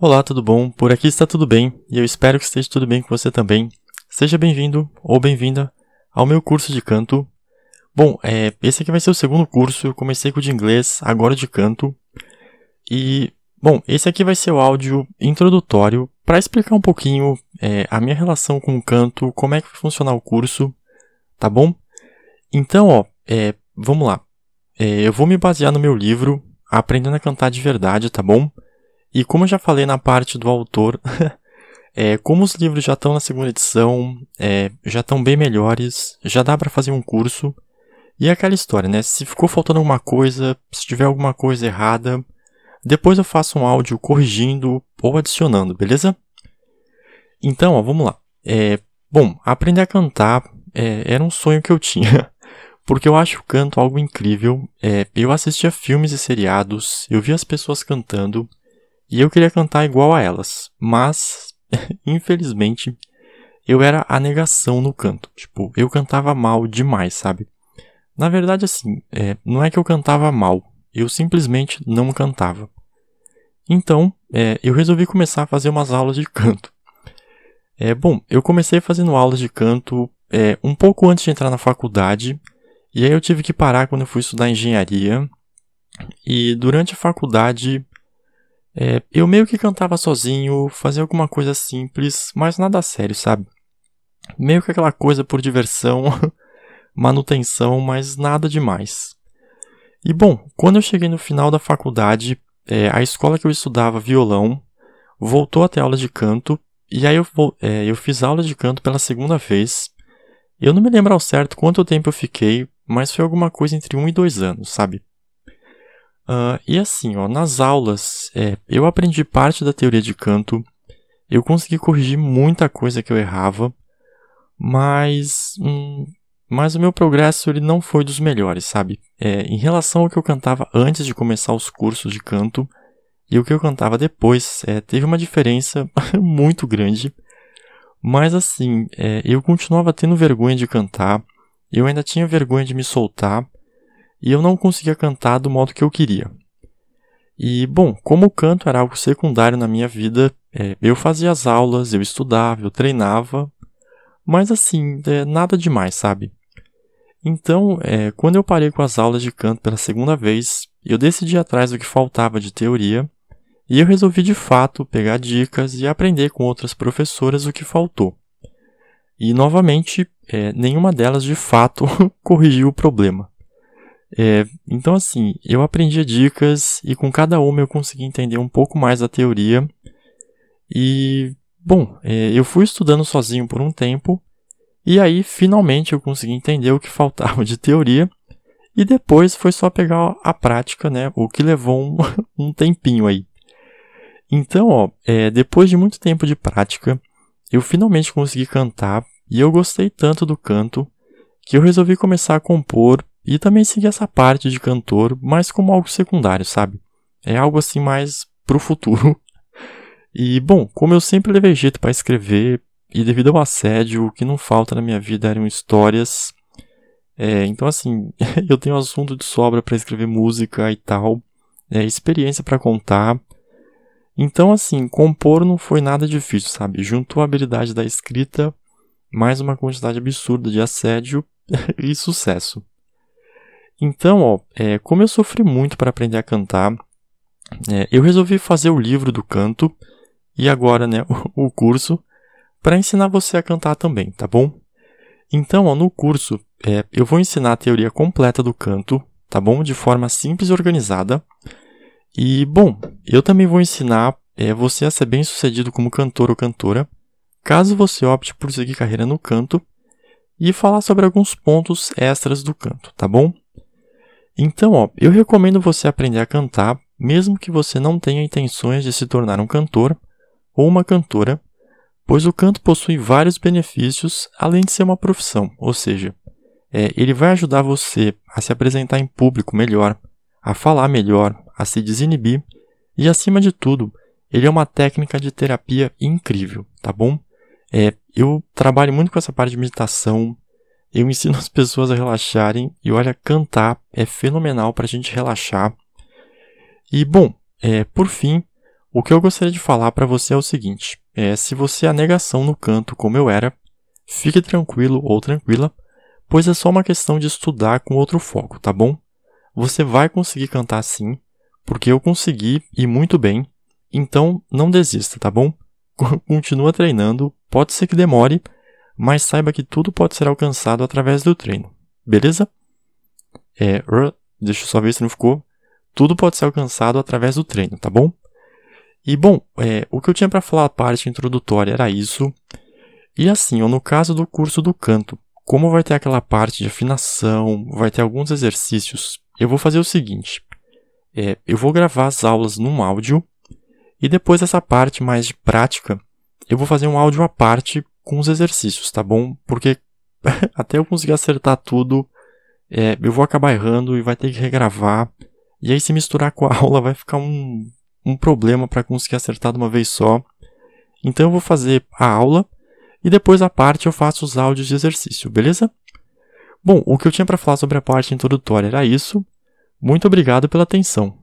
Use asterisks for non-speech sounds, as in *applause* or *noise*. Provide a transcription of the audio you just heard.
Olá, tudo bom? Por aqui está tudo bem e eu espero que esteja tudo bem com você também. Seja bem-vindo ou bem-vinda ao meu curso de canto. Bom, é, esse aqui vai ser o segundo curso. Eu comecei com o de inglês, agora de canto. E, bom, esse aqui vai ser o áudio introdutório para explicar um pouquinho é, a minha relação com o canto, como é que vai funcionar o curso, tá bom? Então, ó, é, vamos lá. É, eu vou me basear no meu livro Aprendendo a Cantar de Verdade, tá bom? E como eu já falei na parte do autor, *laughs* é, como os livros já estão na segunda edição, é, já estão bem melhores, já dá para fazer um curso. E é aquela história, né? Se ficou faltando alguma coisa, se tiver alguma coisa errada, depois eu faço um áudio corrigindo ou adicionando, beleza? Então, ó, vamos lá. É, bom, aprender a cantar é, era um sonho que eu tinha, *laughs* porque eu acho o canto algo incrível. É, eu assistia filmes e seriados, eu via as pessoas cantando, e eu queria cantar igual a elas, mas, *laughs* infelizmente, eu era a negação no canto. Tipo, eu cantava mal demais, sabe? Na verdade, assim, é, não é que eu cantava mal, eu simplesmente não cantava. Então, é, eu resolvi começar a fazer umas aulas de canto. É, bom, eu comecei fazendo aulas de canto é, um pouco antes de entrar na faculdade, e aí eu tive que parar quando eu fui estudar engenharia. E durante a faculdade é, eu meio que cantava sozinho, fazia alguma coisa simples, mas nada sério, sabe? Meio que aquela coisa por diversão, *laughs* manutenção, mas nada demais. E bom, quando eu cheguei no final da faculdade, é, a escola que eu estudava violão voltou a ter aula de canto, e aí eu, é, eu fiz aula de canto pela segunda vez. Eu não me lembro ao certo quanto tempo eu fiquei, mas foi alguma coisa entre um e dois anos, sabe? Uh, e assim, ó, nas aulas, é, eu aprendi parte da teoria de canto, eu consegui corrigir muita coisa que eu errava, mas, hum, mas o meu progresso ele não foi dos melhores, sabe? É, em relação ao que eu cantava antes de começar os cursos de canto e o que eu cantava depois, é, teve uma diferença *laughs* muito grande. Mas assim, é, eu continuava tendo vergonha de cantar, eu ainda tinha vergonha de me soltar, e eu não conseguia cantar do modo que eu queria. E, bom, como o canto era algo secundário na minha vida, é, eu fazia as aulas, eu estudava, eu treinava, mas assim, é, nada demais, sabe? Então, é, quando eu parei com as aulas de canto pela segunda vez, eu decidi atrás do que faltava de teoria e eu resolvi de fato pegar dicas e aprender com outras professoras o que faltou. E novamente, é, nenhuma delas de fato *laughs* corrigiu o problema. É, então, assim, eu aprendi dicas e com cada uma eu consegui entender um pouco mais da teoria. E, bom, é, eu fui estudando sozinho por um tempo e aí finalmente eu consegui entender o que *laughs* faltava de teoria. E depois foi só pegar a prática, né? O que levou um, *laughs* um tempinho aí. Então, ó, é, depois de muito tempo de prática, eu finalmente consegui cantar e eu gostei tanto do canto que eu resolvi começar a compor e também seguir essa parte de cantor, mas como algo secundário, sabe? É algo assim mais pro futuro. *laughs* E bom, como eu sempre levei jeito para escrever, e devido ao assédio, o que não falta na minha vida eram histórias. É, então assim, *laughs* eu tenho assunto de sobra para escrever música e tal, é, experiência para contar. Então assim, compor não foi nada difícil, sabe? Juntou a habilidade da escrita, mais uma quantidade absurda de assédio *laughs* e sucesso. Então, ó, é, como eu sofri muito para aprender a cantar, é, eu resolvi fazer o livro do canto e agora, né, *laughs* o, curso para ensinar você a cantar também, tá bom? Então, ó, no curso, é, eu vou ensinar a teoria completa do canto, tá bom? De forma simples e organizada. E, bom, eu também vou ensinar é, você a ser bem sucedido como cantor ou cantora, caso você opte por seguir carreira no canto, e falar sobre alguns pontos extras do canto, tá bom? Então, ó, eu recomendo você aprender a cantar, mesmo que você não tenha intenções de se tornar um cantor ou uma cantora, pois o canto possui vários benefícios além de ser uma profissão, ou seja, é, ele vai ajudar você a se apresentar em público melhor, a falar melhor, a se desinibir e, acima de tudo, ele é uma técnica de terapia incrível, tá bom? É, eu trabalho muito com essa parte de meditação, eu ensino as pessoas a relaxarem e olha, cantar é fenomenal para a gente relaxar. E bom, é, por fim, O que eu gostaria de falar para você é o seguinte: é, se você é a negação no canto como eu era, fique tranquilo ou tranquila, pois é só uma questão de estudar com outro foco, tá bom? Você vai conseguir cantar sim, porque eu consegui e muito bem, então não desista, tá bom? *laughs* Continua treinando, pode ser que demore, mas saiba que tudo pode ser alcançado através do treino, beleza? É, deixa eu só ver se não ficou. Tudo pode ser alcançado através do treino, tá bom? E bom, é, o que eu tinha para falar a parte introdutória era isso. E assim, no caso do curso do canto, como vai ter aquela parte de afinação, vai ter alguns exercícios, eu vou fazer o seguinte: é, eu vou gravar as aulas num áudio e depois essa parte mais de prática, eu vou fazer um áudio à parte com os exercícios, tá bom? Porque *laughs* até eu conseguir acertar tudo, é, eu vou acabar errando e vai ter que regravar. E aí, se misturar com a *laughs* aula, vai ficar um, um problema para conseguir acertar de uma vez só. Então, eu vou fazer a aula e depois a parte eu faço os áudios de exercício, beleza? Bom, o que eu tinha para falar sobre a parte introdutória era isso. Muito obrigado pela atenção.